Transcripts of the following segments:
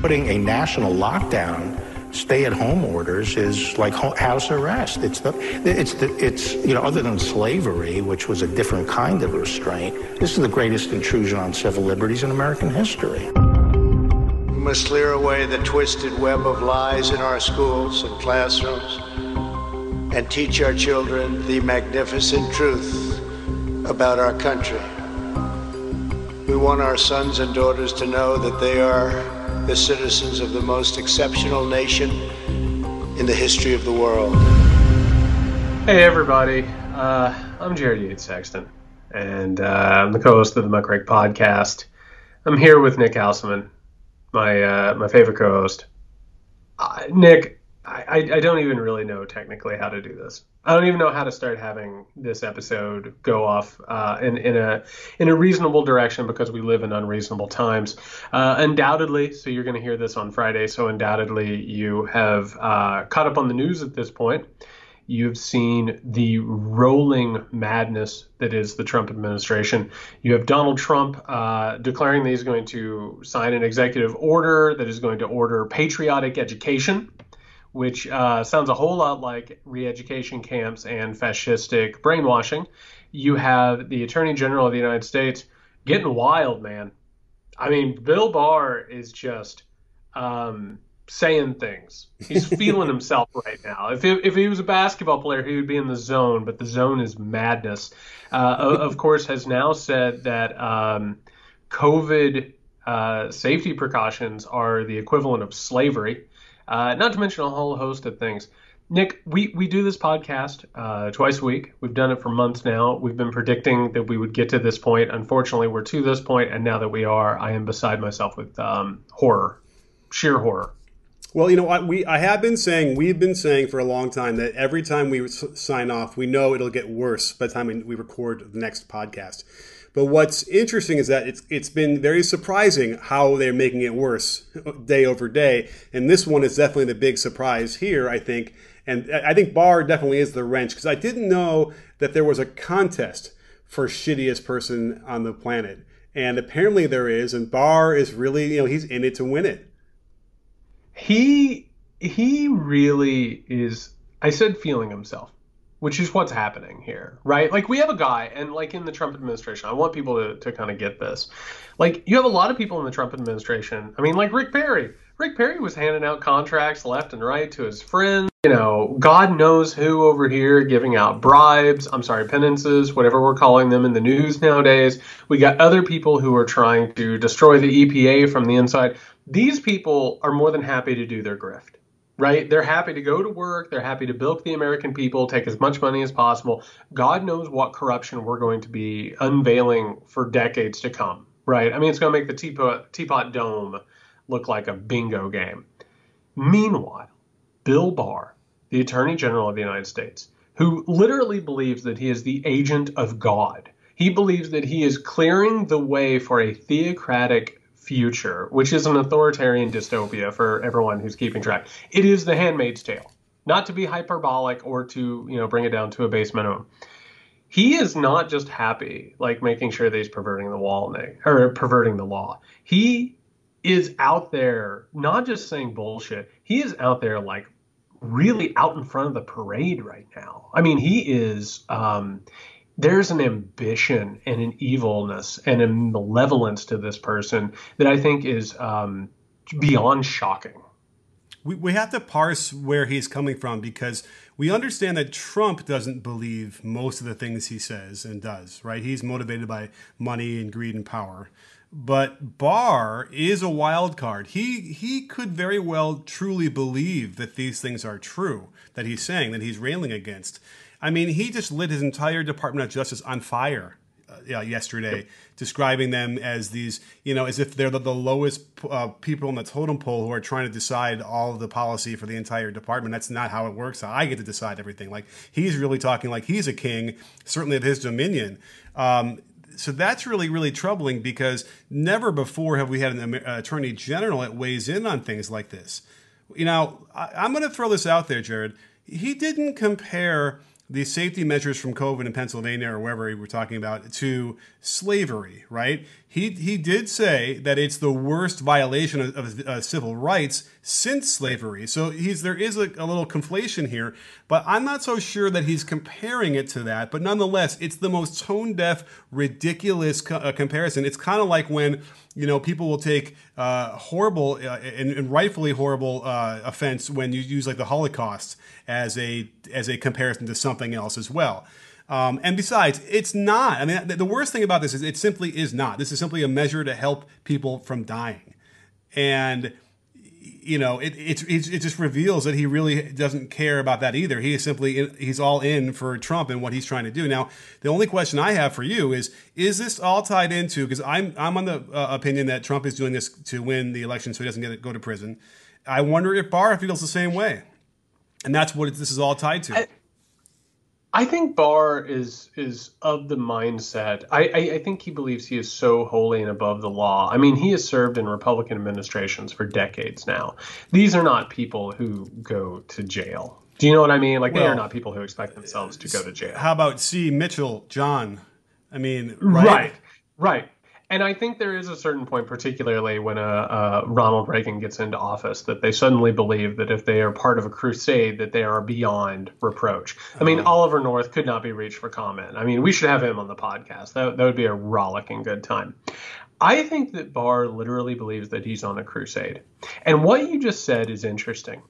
Putting a national lockdown stay-at-home orders is like house arrest. It's the, it's the, it's you know, other than slavery, which was a different kind of restraint. This is the greatest intrusion on civil liberties in American history. We must clear away the twisted web of lies in our schools and classrooms, and teach our children the magnificent truth about our country. We want our sons and daughters to know that they are the citizens of the most exceptional nation in the history of the world. Hey, everybody. Uh, I'm Jared Yates Sexton, and uh, I'm the co host of the Muckrake podcast. I'm here with Nick Hauselman, my, uh, my favorite co host. Uh, Nick, I, I don't even really know technically how to do this. I don't even know how to start having this episode go off uh, in in a in a reasonable direction because we live in unreasonable times. Uh, undoubtedly, so you're going to hear this on Friday. So undoubtedly, you have uh, caught up on the news at this point. You've seen the rolling madness that is the Trump administration. You have Donald Trump uh, declaring that he's going to sign an executive order that is going to order patriotic education which uh, sounds a whole lot like re education camps and fascistic brainwashing. You have the Attorney General of the United States getting wild, man. I mean, Bill Barr is just um, saying things. He's feeling himself right now. If, it, if he was a basketball player, he would be in the zone, but the zone is madness. Uh, of course, has now said that um, COVID uh, safety precautions are the equivalent of slavery. Uh, not to mention a whole host of things. Nick, we, we do this podcast uh, twice a week. We've done it for months now. We've been predicting that we would get to this point. Unfortunately, we're to this point, and now that we are, I am beside myself with um, horror, sheer horror. Well, you know, I, we I have been saying we've been saying for a long time that every time we sign off, we know it'll get worse by the time we, we record the next podcast. But what's interesting is that it's it's been very surprising how they're making it worse day over day. And this one is definitely the big surprise here, I think. And I think Barr definitely is the wrench because I didn't know that there was a contest for shittiest person on the planet. And apparently there is, and Barr is really, you know, he's in it to win it. He he really is I said feeling himself which is what's happening here, right? Like we have a guy, and like in the Trump administration, I want people to, to kind of get this. Like you have a lot of people in the Trump administration. I mean, like Rick Perry. Rick Perry was handing out contracts left and right to his friends. You know, God knows who over here giving out bribes. I'm sorry, penances, whatever we're calling them in the news nowadays. We got other people who are trying to destroy the EPA from the inside. These people are more than happy to do their grift right? They're happy to go to work. They're happy to bilk the American people, take as much money as possible. God knows what corruption we're going to be unveiling for decades to come, right? I mean, it's going to make the teapot, teapot dome look like a bingo game. Meanwhile, Bill Barr, the Attorney General of the United States, who literally believes that he is the agent of God, he believes that he is clearing the way for a theocratic future, which is an authoritarian dystopia for everyone who's keeping track. It is The Handmaid's Tale, not to be hyperbolic or to you know bring it down to a base minimum. He is not just happy like making sure that he's perverting the wall or perverting the law. He is out there not just saying bullshit. He is out there like really out in front of the parade right now. I mean, he is um, there's an ambition and an evilness and a malevolence to this person that I think is um, beyond shocking. We, we have to parse where he's coming from because we understand that Trump doesn't believe most of the things he says and does, right? He's motivated by money and greed and power. But Barr is a wild card. He he could very well truly believe that these things are true that he's saying that he's railing against. I mean, he just lit his entire Department of Justice on fire uh, yesterday, describing them as these, you know, as if they're the, the lowest uh, people on the totem pole who are trying to decide all of the policy for the entire department. That's not how it works. I get to decide everything. Like he's really talking like he's a king, certainly of his dominion. Um, so that's really really troubling because never before have we had an attorney general that weighs in on things like this. You know, I, I'm going to throw this out there, Jared. He didn't compare the safety measures from COVID in Pennsylvania or wherever we're talking about to slavery, right? He he did say that it's the worst violation of, of uh, civil rights since slavery. So he's there is a, a, little conflation here, but I'm not so sure that he's comparing it to that. But nonetheless, it's the most tone deaf, ridiculous co- uh, comparison. It's kind of like when you know people will take uh, horrible uh, and, and, rightfully horrible uh, offense when you use like the Holocaust as a as a comparison to something else as well. Um, and besides, it's not. I mean, the worst thing about this is it simply is not. This is simply a measure to help people from dying. And, you know, it, it, it just reveals that he really doesn't care about that either. He is simply, he's all in for Trump and what he's trying to do. Now, the only question I have for you is, is this all tied into, because I'm, I'm on the uh, opinion that Trump is doing this to win the election so he doesn't get to go to prison. I wonder if Barr feels the same way. And that's what this is all tied to. I, I think Barr is is of the mindset. I, I, I, think he believes he is so holy and above the law. I mean, he has served in Republican administrations for decades now. These are not people who go to jail. Do you know what I mean? Like well, they are not people who expect themselves to go to jail. How about C. Mitchell, John? I mean, right, right. right. And I think there is a certain point, particularly when uh, uh, Ronald Reagan gets into office, that they suddenly believe that if they are part of a crusade, that they are beyond reproach. I mean, uh-huh. Oliver North could not be reached for comment. I mean, we should have him on the podcast. That, that would be a rollicking good time. I think that Barr literally believes that he's on a crusade. And what you just said is interesting.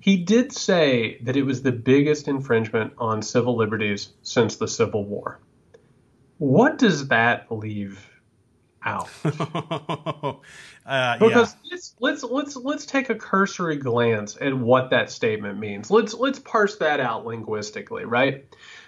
He did say that it was the biggest infringement on civil liberties since the Civil War. What does that leave out. uh, because yeah. let's let's let's let's take a cursory glance at what that statement means. Let's let's parse that out linguistically, right?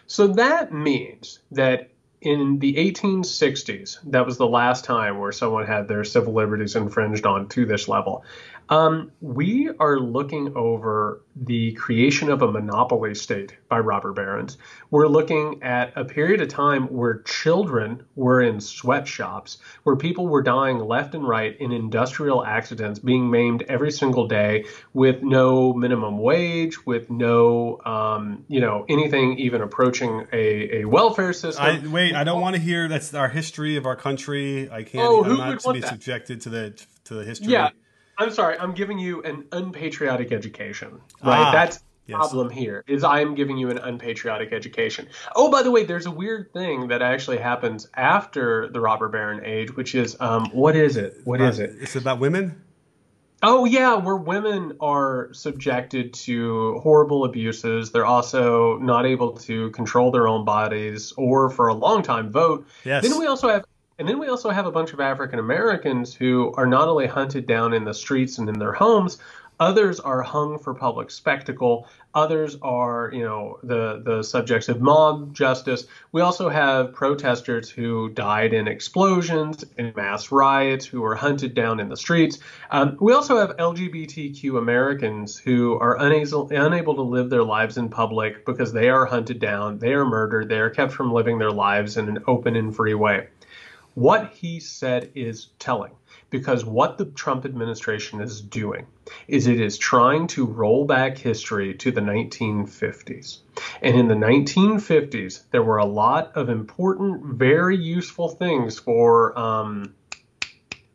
So that means that in the 1860s, that was the last time where someone had their civil liberties infringed on to this level. Um, we are looking over the creation of a monopoly state by robber barons. We're looking at a period of time where children were in sweatshops, where people were dying left and right in industrial accidents, being maimed every single day with no minimum wage, with no, um, you know, anything even approaching a, a welfare system. I, wait, I don't want to hear that's our history of our country. I can't. Oh, I'm not to be that? subjected to the to the history. Yeah. I'm sorry, I'm giving you an unpatriotic education. Right? Ah, That's the yes. problem here is I am giving you an unpatriotic education. Oh, by the way, there's a weird thing that actually happens after the robber baron age, which is um, what is it? What is it? It's about women. Oh yeah, where women are subjected to horrible abuses. They're also not able to control their own bodies or for a long time vote. Yes. Then we also have and then we also have a bunch of African Americans who are not only hunted down in the streets and in their homes, others are hung for public spectacle. Others are, you know, the the subjects of mob justice. We also have protesters who died in explosions, in mass riots, who were hunted down in the streets. Um, we also have LGBTQ Americans who are unable unable to live their lives in public because they are hunted down, they are murdered, they are kept from living their lives in an open and free way. What he said is telling because what the Trump administration is doing is it is trying to roll back history to the 1950s. And in the 1950s, there were a lot of important, very useful things for um,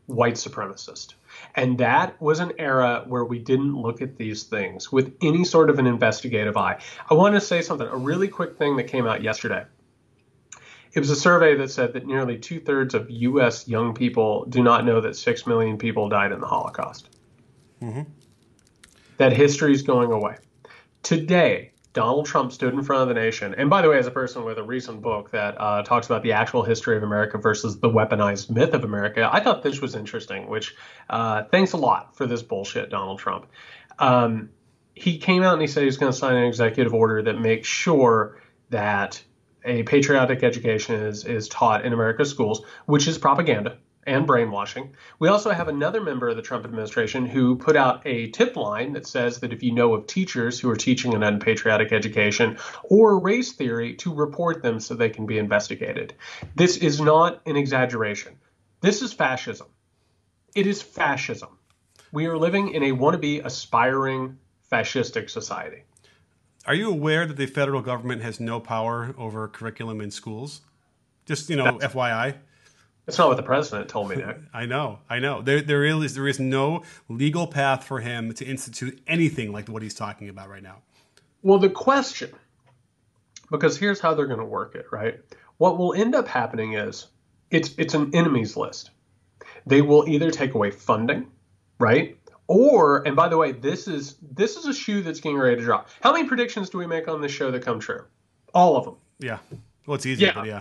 white supremacists. And that was an era where we didn't look at these things with any sort of an investigative eye. I want to say something, a really quick thing that came out yesterday. It was a survey that said that nearly two thirds of U.S. young people do not know that six million people died in the Holocaust. Mm-hmm. That history is going away. Today, Donald Trump stood in front of the nation. And by the way, as a person with a recent book that uh, talks about the actual history of America versus the weaponized myth of America, I thought this was interesting, which uh, thanks a lot for this bullshit, Donald Trump. Um, he came out and he said he's going to sign an executive order that makes sure that a patriotic education is, is taught in America's schools, which is propaganda and brainwashing. We also have another member of the Trump administration who put out a tip line that says that if you know of teachers who are teaching an unpatriotic education or race theory, to report them so they can be investigated. This is not an exaggeration. This is fascism. It is fascism. We are living in a wannabe aspiring fascistic society. Are you aware that the federal government has no power over curriculum in schools? Just you know, That's, FYI. That's not what the president told me, Nick. I know, I know. There, there is, there is no legal path for him to institute anything like what he's talking about right now. Well, the question, because here's how they're going to work it, right? What will end up happening is it's it's an enemies list. They will either take away funding, right? Or, and by the way, this is this is a shoe that's getting ready to drop. How many predictions do we make on this show that come true? All of them. Yeah. Well, it's easy, yeah. yeah.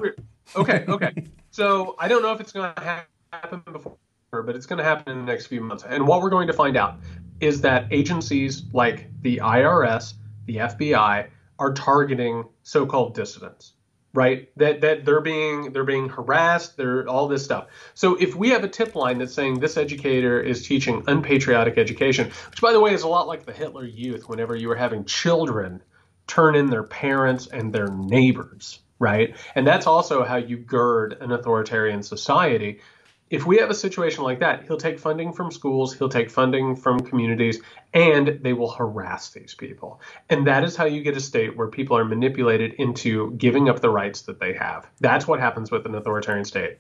Okay. Okay. so I don't know if it's going to happen before, but it's going to happen in the next few months. And what we're going to find out is that agencies like the IRS, the FBI, are targeting so-called dissidents right? That that they're being they're being harassed they're all this stuff. So if we have a tip line that's saying this educator is teaching unpatriotic education which by the way is a lot like the hitler youth whenever you were having children turn in their parents and their neighbors right? And that's also how you gird an authoritarian society if we have a situation like that, he'll take funding from schools, he'll take funding from communities, and they will harass these people. And that is how you get a state where people are manipulated into giving up the rights that they have. That's what happens with an authoritarian state.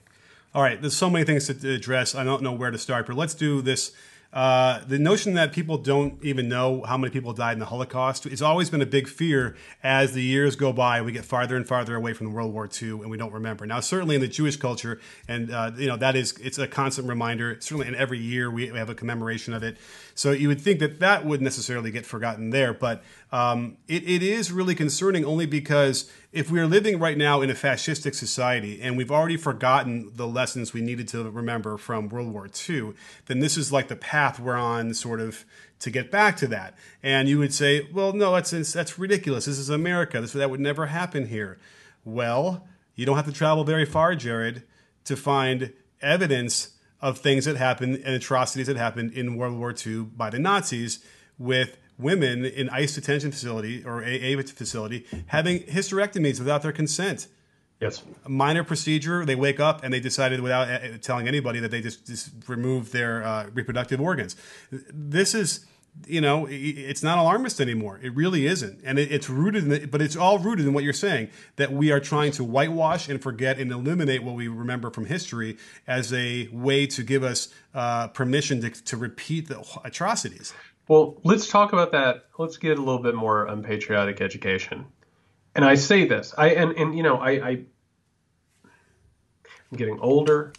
All right, there's so many things to address. I don't know where to start, but let's do this uh, the notion that people don't even know how many people died in the Holocaust it's always been a big fear as the years go by. We get farther and farther away from World War II, and we don't remember. Now, certainly in the Jewish culture, and uh, you know that is it's a constant reminder. Certainly, in every year we have a commemoration of it. So you would think that that would necessarily get forgotten there, but um, it, it is really concerning only because if we are living right now in a fascistic society and we've already forgotten the lessons we needed to remember from World War II, then this is like the path we're on, sort of to get back to that. And you would say, well, no, that's that's ridiculous. This is America. This that would never happen here. Well, you don't have to travel very far, Jared, to find evidence of things that happened and atrocities that happened in World War II by the Nazis with women in ICE detention facility or AA facility having hysterectomies without their consent. Yes. A minor procedure. They wake up and they decided without uh, telling anybody that they just, just removed their uh, reproductive organs. This is, you know, it's not alarmist anymore. It really isn't, and it's rooted in, but it's all rooted in what you're saying that we are trying to whitewash and forget and eliminate what we remember from history as a way to give us uh, permission to, to repeat the atrocities. Well, let's talk about that. Let's get a little bit more unpatriotic education. And I say this, I and, and you know, I, I I'm getting older.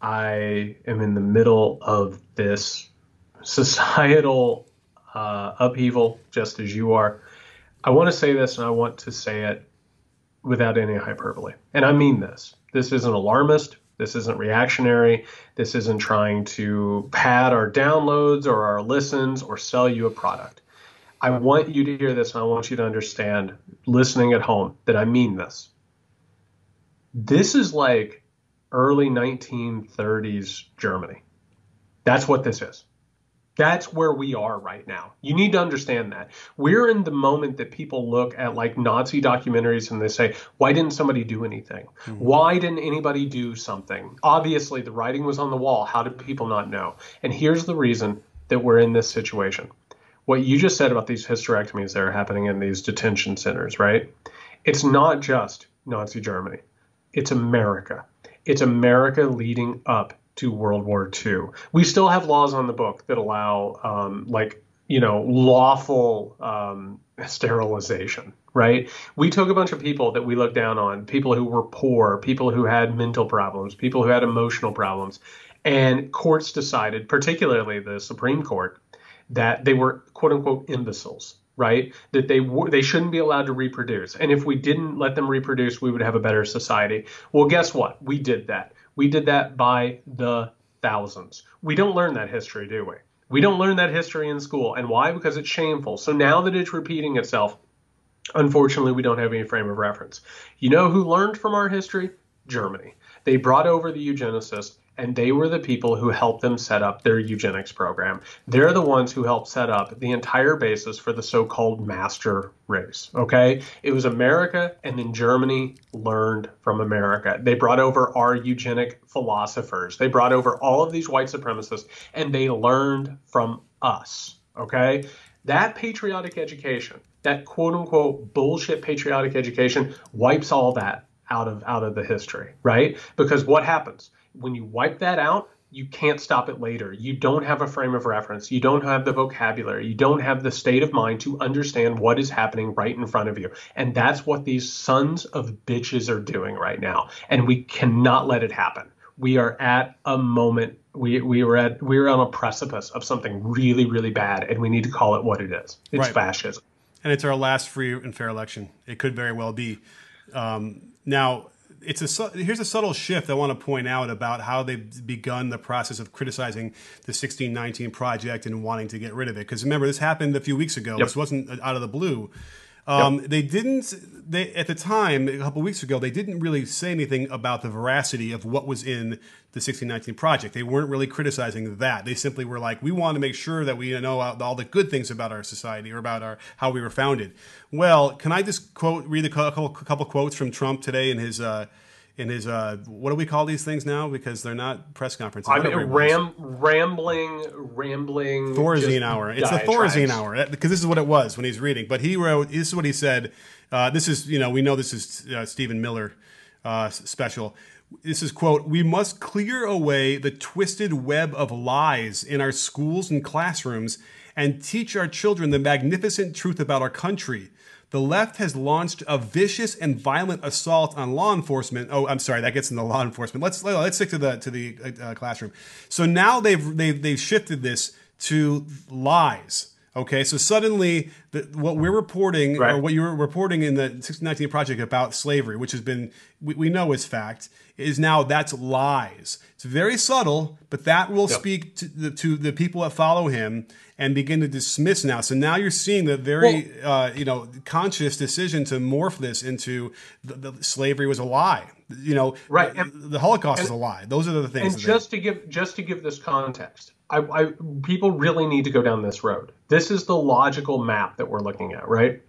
I am in the middle of this societal uh, upheaval, just as you are. I want to say this, and I want to say it without any hyperbole. And I mean this. This isn't alarmist. This isn't reactionary. This isn't trying to pad our downloads or our listens or sell you a product. I want you to hear this and I want you to understand, listening at home, that I mean this. This is like early 1930s Germany. That's what this is. That's where we are right now. You need to understand that. We're in the moment that people look at like Nazi documentaries and they say, why didn't somebody do anything? Mm-hmm. Why didn't anybody do something? Obviously, the writing was on the wall. How did people not know? And here's the reason that we're in this situation. What you just said about these hysterectomies that are happening in these detention centers, right? It's not just Nazi Germany, it's America. It's America leading up to World War II. We still have laws on the book that allow, um, like, you know, lawful um, sterilization, right? We took a bunch of people that we looked down on, people who were poor, people who had mental problems, people who had emotional problems, and courts decided, particularly the Supreme Court, that they were quote unquote imbeciles right? That they w- they shouldn't be allowed to reproduce. And if we didn't let them reproduce, we would have a better society. Well, guess what? We did that. We did that by the thousands. We don't learn that history, do we? We don't learn that history in school. And why? Because it's shameful. So now that it's repeating itself, unfortunately, we don't have any frame of reference. You know who learned from our history? Germany. They brought over the eugenicists and they were the people who helped them set up their eugenics program. They're the ones who helped set up the entire basis for the so called master race. Okay? It was America, and then Germany learned from America. They brought over our eugenic philosophers, they brought over all of these white supremacists, and they learned from us. Okay? That patriotic education, that quote unquote bullshit patriotic education, wipes all that out of out of the history, right? Because what happens? When you wipe that out, you can't stop it later. You don't have a frame of reference. You don't have the vocabulary. You don't have the state of mind to understand what is happening right in front of you. And that's what these sons of bitches are doing right now. And we cannot let it happen. We are at a moment we we were at we were on a precipice of something really really bad and we need to call it what it is. It's right. fascism. And it's our last free and fair election. It could very well be. Um, now, it's a here's a subtle shift I want to point out about how they've begun the process of criticizing the 1619 project and wanting to get rid of it. Because remember, this happened a few weeks ago. Yep. This wasn't uh, out of the blue. Um, yep. They didn't. They at the time a couple weeks ago they didn't really say anything about the veracity of what was in the 1619 project. They weren't really criticizing that. They simply were like, we want to make sure that we know all the good things about our society or about our how we were founded. Well, can I just quote read a couple, couple quotes from Trump today in his uh, in his uh, what do we call these things now? Because they're not press conferences. I mean, ram, rambling, rambling. Thorazine hour. It's the Thorazine hour because this is what it was when he's reading. But he wrote. This is what he said. Uh, this is you know we know this is uh, Stephen Miller uh, special. This is quote: "We must clear away the twisted web of lies in our schools and classrooms." And teach our children the magnificent truth about our country the left has launched a vicious and violent assault on law enforcement. Oh, I'm sorry, that gets into law enforcement. Let's let's stick to the to the uh, classroom. So now they've they've they've shifted this to lies. Okay, so suddenly the, what we're reporting, right. or what you're reporting in the 1619 project about slavery, which has been we, we, know is fact, is now that's lies. It's very subtle, but that will yep. speak to the, to the people that follow him and begin to dismiss now. So now you're seeing the very well, uh, you know conscious decision to morph this into the, the slavery was a lie. You know, right? The, the Holocaust and, is a lie. Those are the things. And just they, to give just to give this context, I, I people really need to go down this road. This is the logical map that we're looking at, right?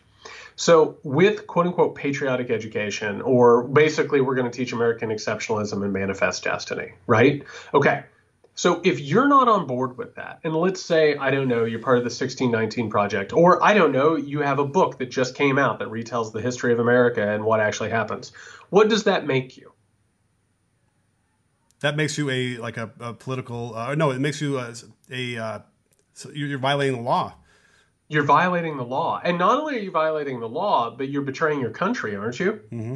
So, with quote unquote patriotic education, or basically we're going to teach American exceptionalism and manifest destiny, right? Okay, so if you're not on board with that, and let's say, I don't know, you're part of the 1619 project, or I don't know, you have a book that just came out that retells the history of America and what actually happens, what does that make you? That makes you a like a, a political. Uh, no, it makes you a. a uh, so you're violating the law. You're violating the law, and not only are you violating the law, but you're betraying your country, aren't you? Mm-hmm.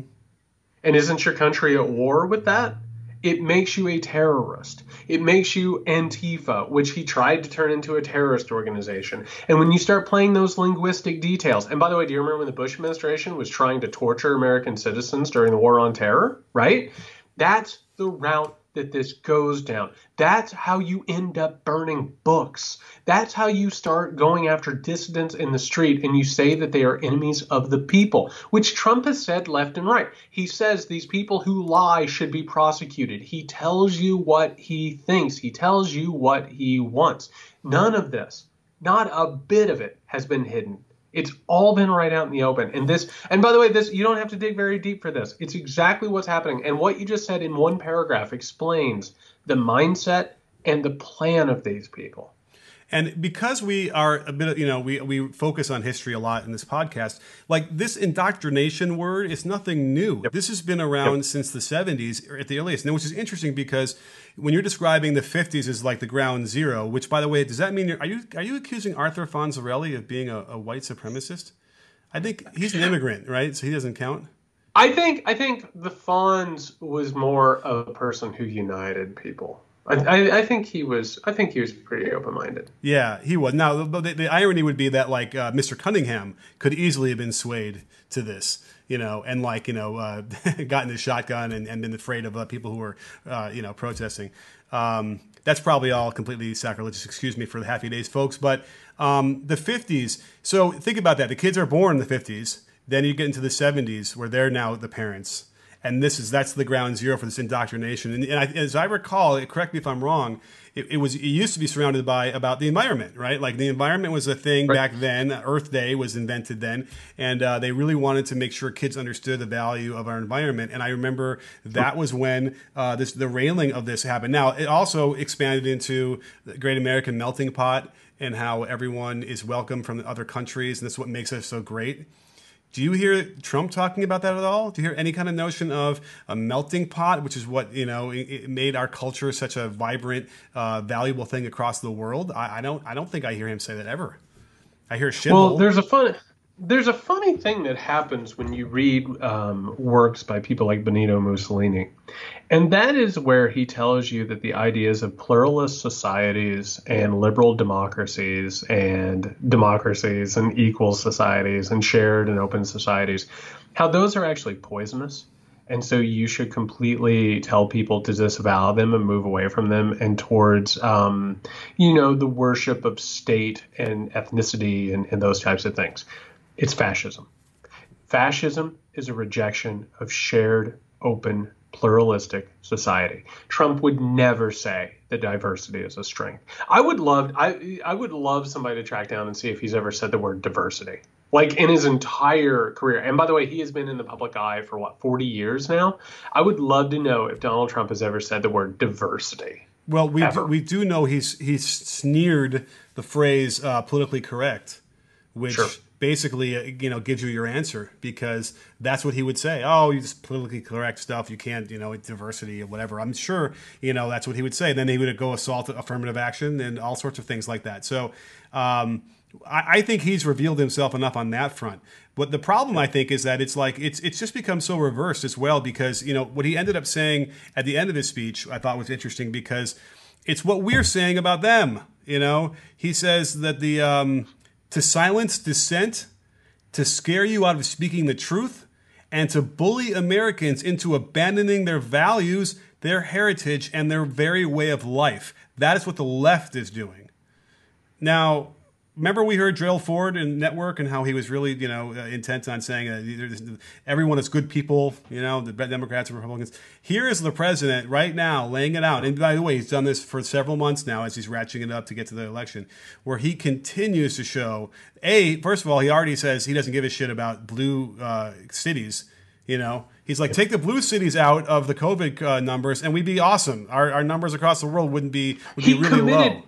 And isn't your country at war with that? It makes you a terrorist. It makes you Antifa, which he tried to turn into a terrorist organization. And when you start playing those linguistic details, and by the way, do you remember when the Bush administration was trying to torture American citizens during the war on terror? Right? That's the route that this goes down. That's how you end up burning books. That's how you start going after dissidents in the street and you say that they are enemies of the people, which Trump has said left and right. He says these people who lie should be prosecuted. He tells you what he thinks, he tells you what he wants. None of this, not a bit of it, has been hidden. It's all been right out in the open. And this, and by the way, this you don't have to dig very deep for this. It's exactly what's happening. And what you just said in one paragraph explains the mindset and the plan of these people. And because we are a bit, you know, we, we focus on history a lot in this podcast, like this indoctrination word is nothing new. Yep. This has been around yep. since the 70s at the earliest. And which is interesting because when you're describing the 50s as like the ground zero, which by the way, does that mean are you are you accusing Arthur Fonzarelli of being a, a white supremacist? I think he's an immigrant, right? So he doesn't count. I think I think the Fonz was more of a person who united people. I, I, think he was. I think he was pretty open-minded. Yeah, he was. Now, the, the, irony would be that like uh, Mr. Cunningham could easily have been swayed to this, you know, and like you know, uh, gotten his shotgun and, and been afraid of uh, people who were, uh, you know, protesting. Um, that's probably all completely sacrilegious. Excuse me for the happy days, folks. But um, the '50s. So think about that. The kids are born in the '50s. Then you get into the '70s, where they're now the parents and this is that's the ground zero for this indoctrination. And, and I, as I recall, correct me if I'm wrong, it, it, was it used to be surrounded by about the environment, right? Like the environment was a thing right. back then. Earth Day was invented then, and uh, they really wanted to make sure kids understood the value of our environment. And I remember that was when uh, this the railing of this happened. Now it also expanded into the Great American Melting Pot and how everyone is welcome from other countries, and that's what makes us so great Do you hear Trump talking about that at all? Do you hear any kind of notion of a melting pot, which is what you know it made our culture such a vibrant, uh, valuable thing across the world? I, I, don't. I don't think I hear him say that ever. I hear shit. Well, there's a fun. There's a funny thing that happens when you read um, works by people like Benito Mussolini, and that is where he tells you that the ideas of pluralist societies and liberal democracies and democracies and equal societies and shared and open societies, how those are actually poisonous. And so you should completely tell people to disavow them and move away from them and towards, um, you know, the worship of state and ethnicity and, and those types of things. It's fascism. Fascism is a rejection of shared, open, pluralistic society. Trump would never say that diversity is a strength. I would love I I would love somebody to track down and see if he's ever said the word diversity. Like in his entire career. And by the way, he has been in the public eye for what, 40 years now? I would love to know if Donald Trump has ever said the word diversity. Well, we do, we do know he's he's sneered the phrase uh, politically correct, which sure basically uh, you know gives you your answer because that's what he would say. Oh you just politically correct stuff. You can't you know diversity or whatever. I'm sure you know that's what he would say. Then he would go assault affirmative action and all sorts of things like that. So um, I, I think he's revealed himself enough on that front. But the problem I think is that it's like it's it's just become so reversed as well because you know what he ended up saying at the end of his speech I thought was interesting because it's what we're saying about them. You know, he says that the um, to silence dissent, to scare you out of speaking the truth, and to bully Americans into abandoning their values, their heritage, and their very way of life. That is what the left is doing. Now, remember we heard Gerald Ford in Network and how he was really, you know, uh, intent on saying uh, everyone is good people, you know, the Democrats and Republicans. Here is the president right now laying it out. And by the way, he's done this for several months now as he's ratcheting it up to get to the election, where he continues to show, A, first of all, he already says he doesn't give a shit about blue uh, cities, you know. He's like, take the blue cities out of the COVID uh, numbers, and we'd be awesome. Our, our numbers across the world wouldn't be would be really committed, low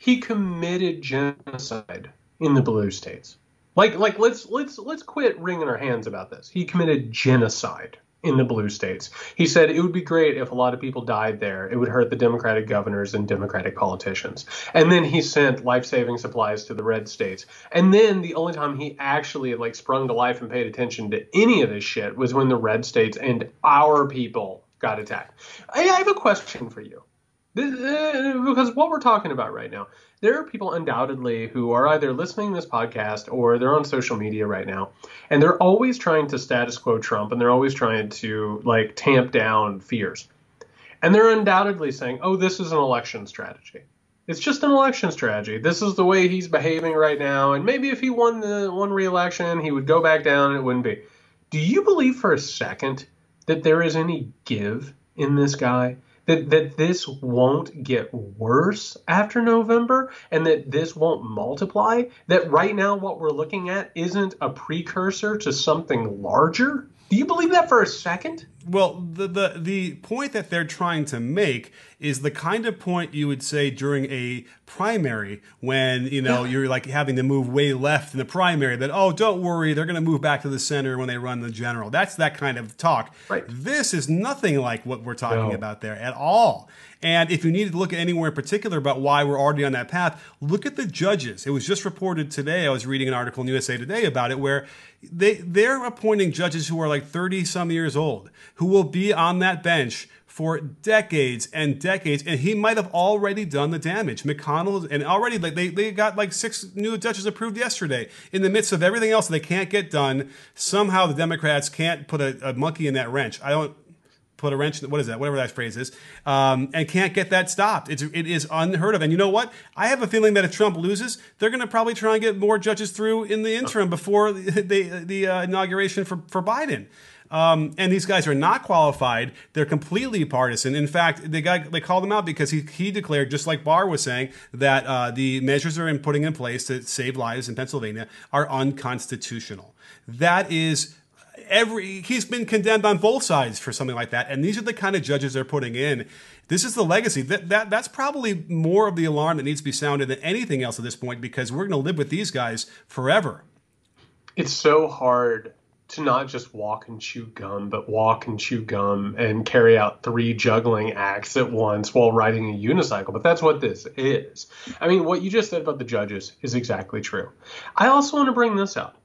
he committed genocide in the blue states. Like like let's let's let's quit wringing our hands about this. He committed genocide in the blue states. He said it would be great if a lot of people died there. It would hurt the Democratic governors and Democratic politicians. And then he sent life-saving supplies to the red states. And then the only time he actually like sprung to life and paid attention to any of this shit was when the red states and our people got attacked. I have a question for you. Uh, because what we're talking about right now, there are people undoubtedly who are either listening to this podcast or they're on social media right now, and they're always trying to status quo Trump and they're always trying to like tamp down fears. And they're undoubtedly saying, oh, this is an election strategy. It's just an election strategy. This is the way he's behaving right now, and maybe if he won the one re-election, he would go back down and it wouldn't be. Do you believe for a second that there is any give in this guy? That, that this won't get worse after November and that this won't multiply? That right now what we're looking at isn't a precursor to something larger? Do you believe that for a second? Well, the, the the point that they're trying to make is the kind of point you would say during a primary when you know you're like having to move way left in the primary that oh don't worry they're going to move back to the center when they run the general. That's that kind of talk. Right. This is nothing like what we're talking no. about there at all. And if you needed to look at anywhere in particular about why we're already on that path, look at the judges. It was just reported today. I was reading an article in USA Today about it where they they're appointing judges who are like 30 some years old who will be on that bench for decades and decades, and he might have already done the damage. McConnell and already like they, they got like six new judges approved yesterday. In the midst of everything else they can't get done, somehow the Democrats can't put a, a monkey in that wrench. I don't put a wrench. What is that? Whatever that phrase is, um, and can't get that stopped. It's it is unheard of. And you know what? I have a feeling that if Trump loses, they're going to probably try and get more judges through in the interim before the the, the uh, inauguration for for Biden. Um, and these guys are not qualified. They're completely partisan. In fact, they got they called him out because he, he declared, just like Barr was saying, that uh, the measures they're in putting in place to save lives in Pennsylvania are unconstitutional. That is every he's been condemned on both sides for something like that and these are the kind of judges they're putting in this is the legacy that, that that's probably more of the alarm that needs to be sounded than anything else at this point because we're going to live with these guys forever it's so hard to not just walk and chew gum, but walk and chew gum and carry out three juggling acts at once while riding a unicycle. But that's what this is. I mean, what you just said about the judges is exactly true. I also want to bring this up.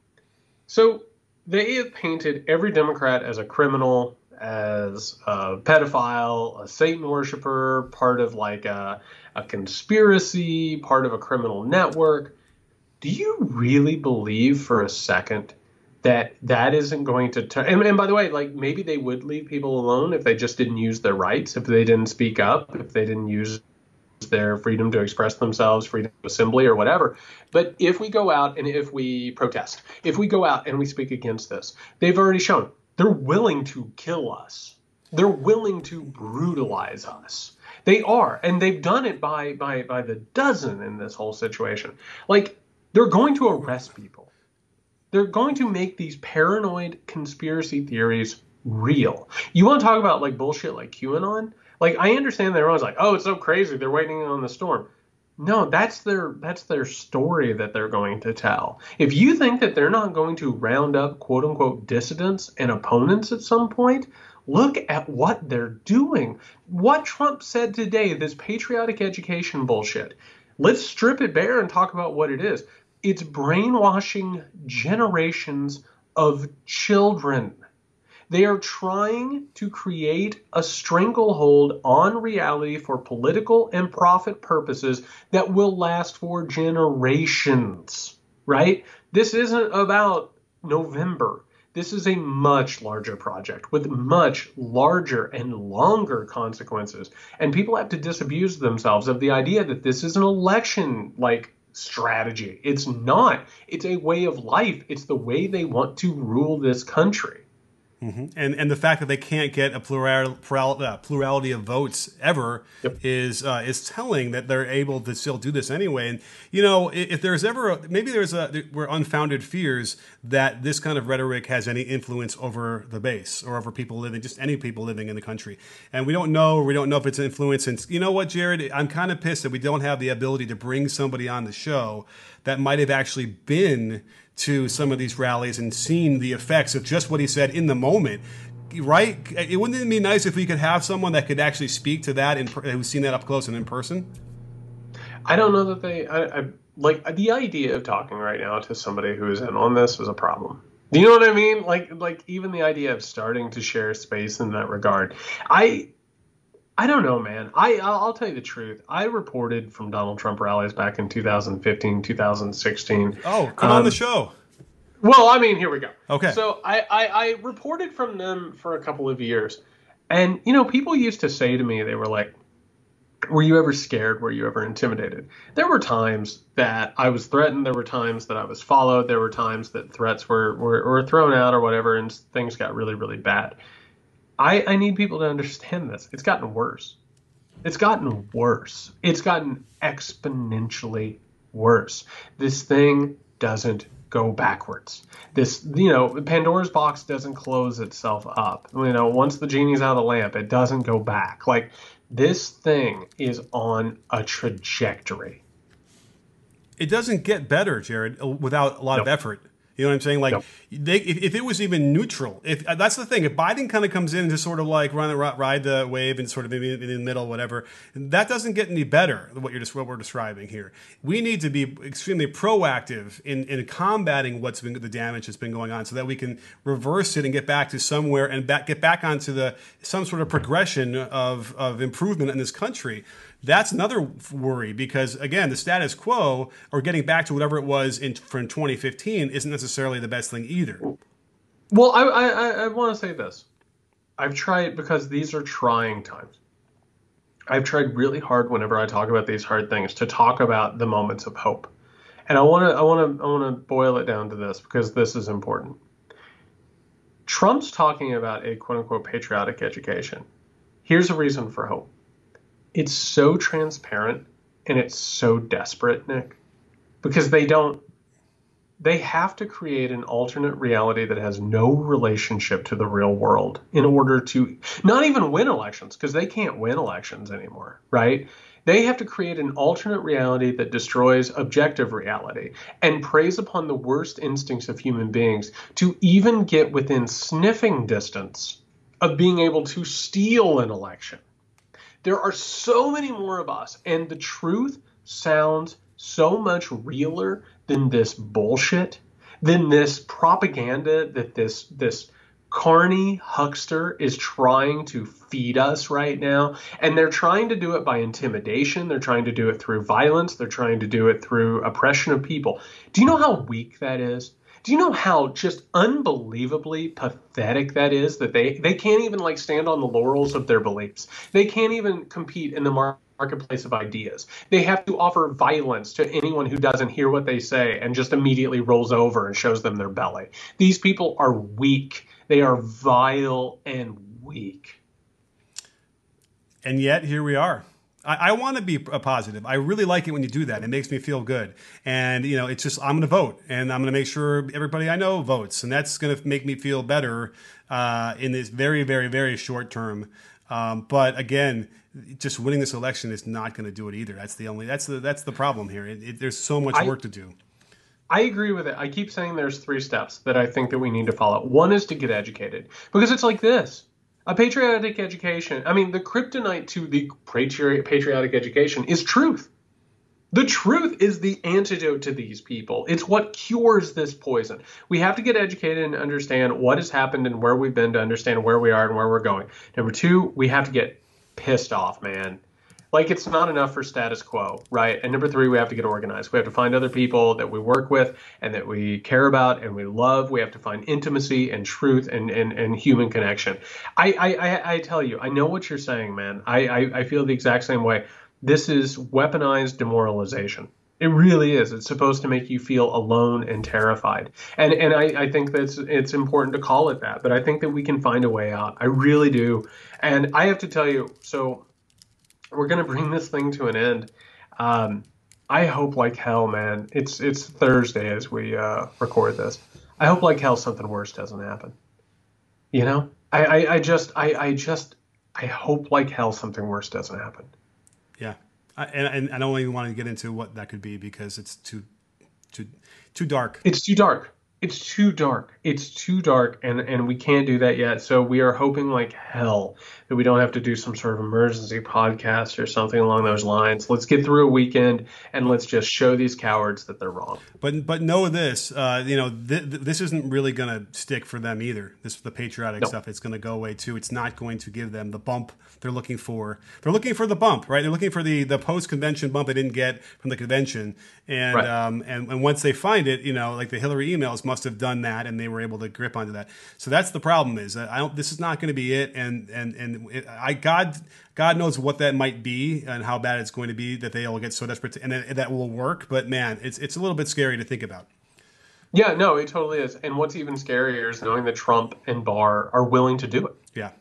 So they have painted every Democrat as a criminal, as a pedophile, a Satan worshiper, part of like a, a conspiracy, part of a criminal network. Do you really believe for a second that that isn't going to turn? And, and by the way, like maybe they would leave people alone if they just didn't use their rights, if they didn't speak up, if they didn't use their freedom to express themselves, freedom of assembly, or whatever. But if we go out and if we protest, if we go out and we speak against this, they've already shown they're willing to kill us. They're willing to brutalize us. They are, and they've done it by by by the dozen in this whole situation. Like they're going to arrest people. They're going to make these paranoid conspiracy theories real. You want to talk about like bullshit like QAnon? Like I understand that everyone's like, "Oh, it's so crazy. They're waiting on the storm." No, that's their that's their story that they're going to tell. If you think that they're not going to round up quote unquote dissidents and opponents at some point, look at what they're doing. What Trump said today, this patriotic education bullshit. Let's strip it bare and talk about what it is. It's brainwashing generations of children. They are trying to create a stranglehold on reality for political and profit purposes that will last for generations, right? This isn't about November. This is a much larger project with much larger and longer consequences. And people have to disabuse themselves of the idea that this is an election like strategy. It's not. It's a way of life. It's the way they want to rule this country. Mm-hmm. And and the fact that they can't get a plural, plural uh, plurality of votes ever yep. is uh, is telling that they're able to still do this anyway. And you know, if, if there's ever a, maybe there's a there were unfounded fears that this kind of rhetoric has any influence over the base or over people living, just any people living in the country. And we don't know. We don't know if it's influence. And you know what, Jared, I'm kind of pissed that we don't have the ability to bring somebody on the show that might have actually been to some of these rallies and seen the effects of just what he said in the moment right? It wouldn't it be nice if we could have someone that could actually speak to that and who's seen that up close and in person? I don't know that they. I, I, like the idea of talking right now to somebody who is in on this is a problem. Do you know what I mean? Like, like even the idea of starting to share space in that regard. I I don't know, man. I I'll tell you the truth. I reported from Donald Trump rallies back in 2015, 2016. Oh, come um, on the um, show. Well, I mean, here we go. Okay. So I, I I reported from them for a couple of years, and you know, people used to say to me, they were like, "Were you ever scared? Were you ever intimidated?" There were times that I was threatened. There were times that I was followed. There were times that threats were were, were thrown out or whatever, and things got really really bad. I, I need people to understand this. It's gotten worse. It's gotten worse. It's gotten exponentially worse. This thing doesn't go backwards. This, you know, Pandora's box doesn't close itself up. You know, once the genie's out of the lamp, it doesn't go back. Like, this thing is on a trajectory. It doesn't get better, Jared, uh, without a lot of effort. You know what I'm saying? Like, yep. they, if, if, it was even neutral, if uh, that's the thing, if Biden kind of comes in and just sort of like run ride the wave and sort of maybe in the middle, whatever, that doesn't get any better. than What you're just what we're describing here. We need to be extremely proactive in, in combating what's been the damage that's been going on, so that we can reverse it and get back to somewhere and back, get back onto the some sort of progression of of improvement in this country. That's another worry because again, the status quo or getting back to whatever it was in from 2015 isn't necessarily the best thing either. Well, I I, I want to say this. I've tried because these are trying times. I've tried really hard whenever I talk about these hard things to talk about the moments of hope. And I want to I want to I want to boil it down to this because this is important. Trump's talking about a quote unquote patriotic education. Here's a reason for hope it's so transparent and it's so desperate, Nick, because they don't they have to create an alternate reality that has no relationship to the real world in order to not even win elections because they can't win elections anymore, right? They have to create an alternate reality that destroys objective reality and preys upon the worst instincts of human beings to even get within sniffing distance of being able to steal an election. There are so many more of us, and the truth sounds so much realer than this bullshit, than this propaganda that this this carny huckster is trying to feed us right now. And they're trying to do it by intimidation. They're trying to do it through violence. They're trying to do it through oppression of people. Do you know how weak that is? Do you know how just unbelievably pathetic that is that they they can't even like stand on the laurels of their beliefs. They can't even compete in the marketplace of ideas. They have to offer violence to anyone who doesn't hear what they say and just immediately rolls over and shows them their belly. These people are weak. They are vile and weak. And yet here we are. I, I want to be a positive. I really like it when you do that. It makes me feel good. And you know, it's just I'm going to vote, and I'm going to make sure everybody I know votes, and that's going to make me feel better uh, in this very, very, very short term. Um, but again, just winning this election is not going to do it either. That's the only that's the that's the problem here. It, it, there's so much I, work to do. I agree with it. I keep saying there's three steps that I think that we need to follow. One is to get educated because it's like this. A patriotic education, I mean, the kryptonite to the patriotic education is truth. The truth is the antidote to these people. It's what cures this poison. We have to get educated and understand what has happened and where we've been to understand where we are and where we're going. Number two, we have to get pissed off, man like it's not enough for status quo, right? And number three, we have to get organized. We have to find other people that we work with and that we care about and we love. We have to find intimacy and truth and and, and human connection. I, I I tell you, I know what you're saying, man. I, I, I feel the exact same way. This is weaponized demoralization. It really is. It's supposed to make you feel alone and terrified. And and I, I think that's it's important to call it that. But I think that we can find a way out. I really do. And I have to tell you, so we're gonna bring this thing to an end. Um, I hope like hell, man. It's it's Thursday as we uh, record this. I hope like hell something worse doesn't happen. You know, I, I, I just I, I just I hope like hell something worse doesn't happen. Yeah, I, and, and I don't even want to get into what that could be because it's too too too dark. It's too dark it's too dark. It's too dark, and and we can't do that yet. So we are hoping like hell that we don't have to do some sort of emergency podcast or something along those lines. Let's get through a weekend and let's just show these cowards that they're wrong. But but know this, uh, you know, th- th- this isn't really going to stick for them either. This the patriotic stuff. It's going to go away too. It's not going to give them the bump they're looking for. They're looking for the bump, right? They're looking for the the post convention bump they didn't get from the convention, and right. um and and once they find it, you know, like the Hillary emails must have done that, and they were able to grip onto that. So that's the problem. Is I don't. This is not going to be it, and and and it, I God God knows what that might be and how bad it's going to be that they all get so desperate to, and that will work. But man, it's it's a little bit scary to think about. Yeah, no, it totally is. And what's even scarier is knowing that Trump and Barr are willing to do it. Yeah.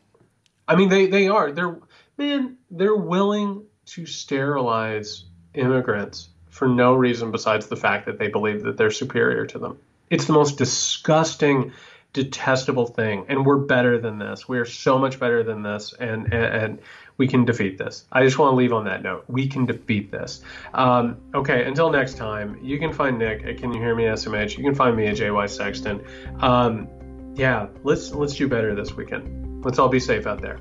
I mean, they they are. They're man, they're willing to sterilize immigrants for no reason besides the fact that they believe that they're superior to them. It's the most disgusting detestable thing and we're better than this. We are so much better than this and and, and we can defeat this. I just want to leave on that note. We can defeat this. Um, okay until next time you can find nick at can you hear me smh you can find me at jy sexton. Um, yeah let's let's do better this weekend. Let's all be safe out there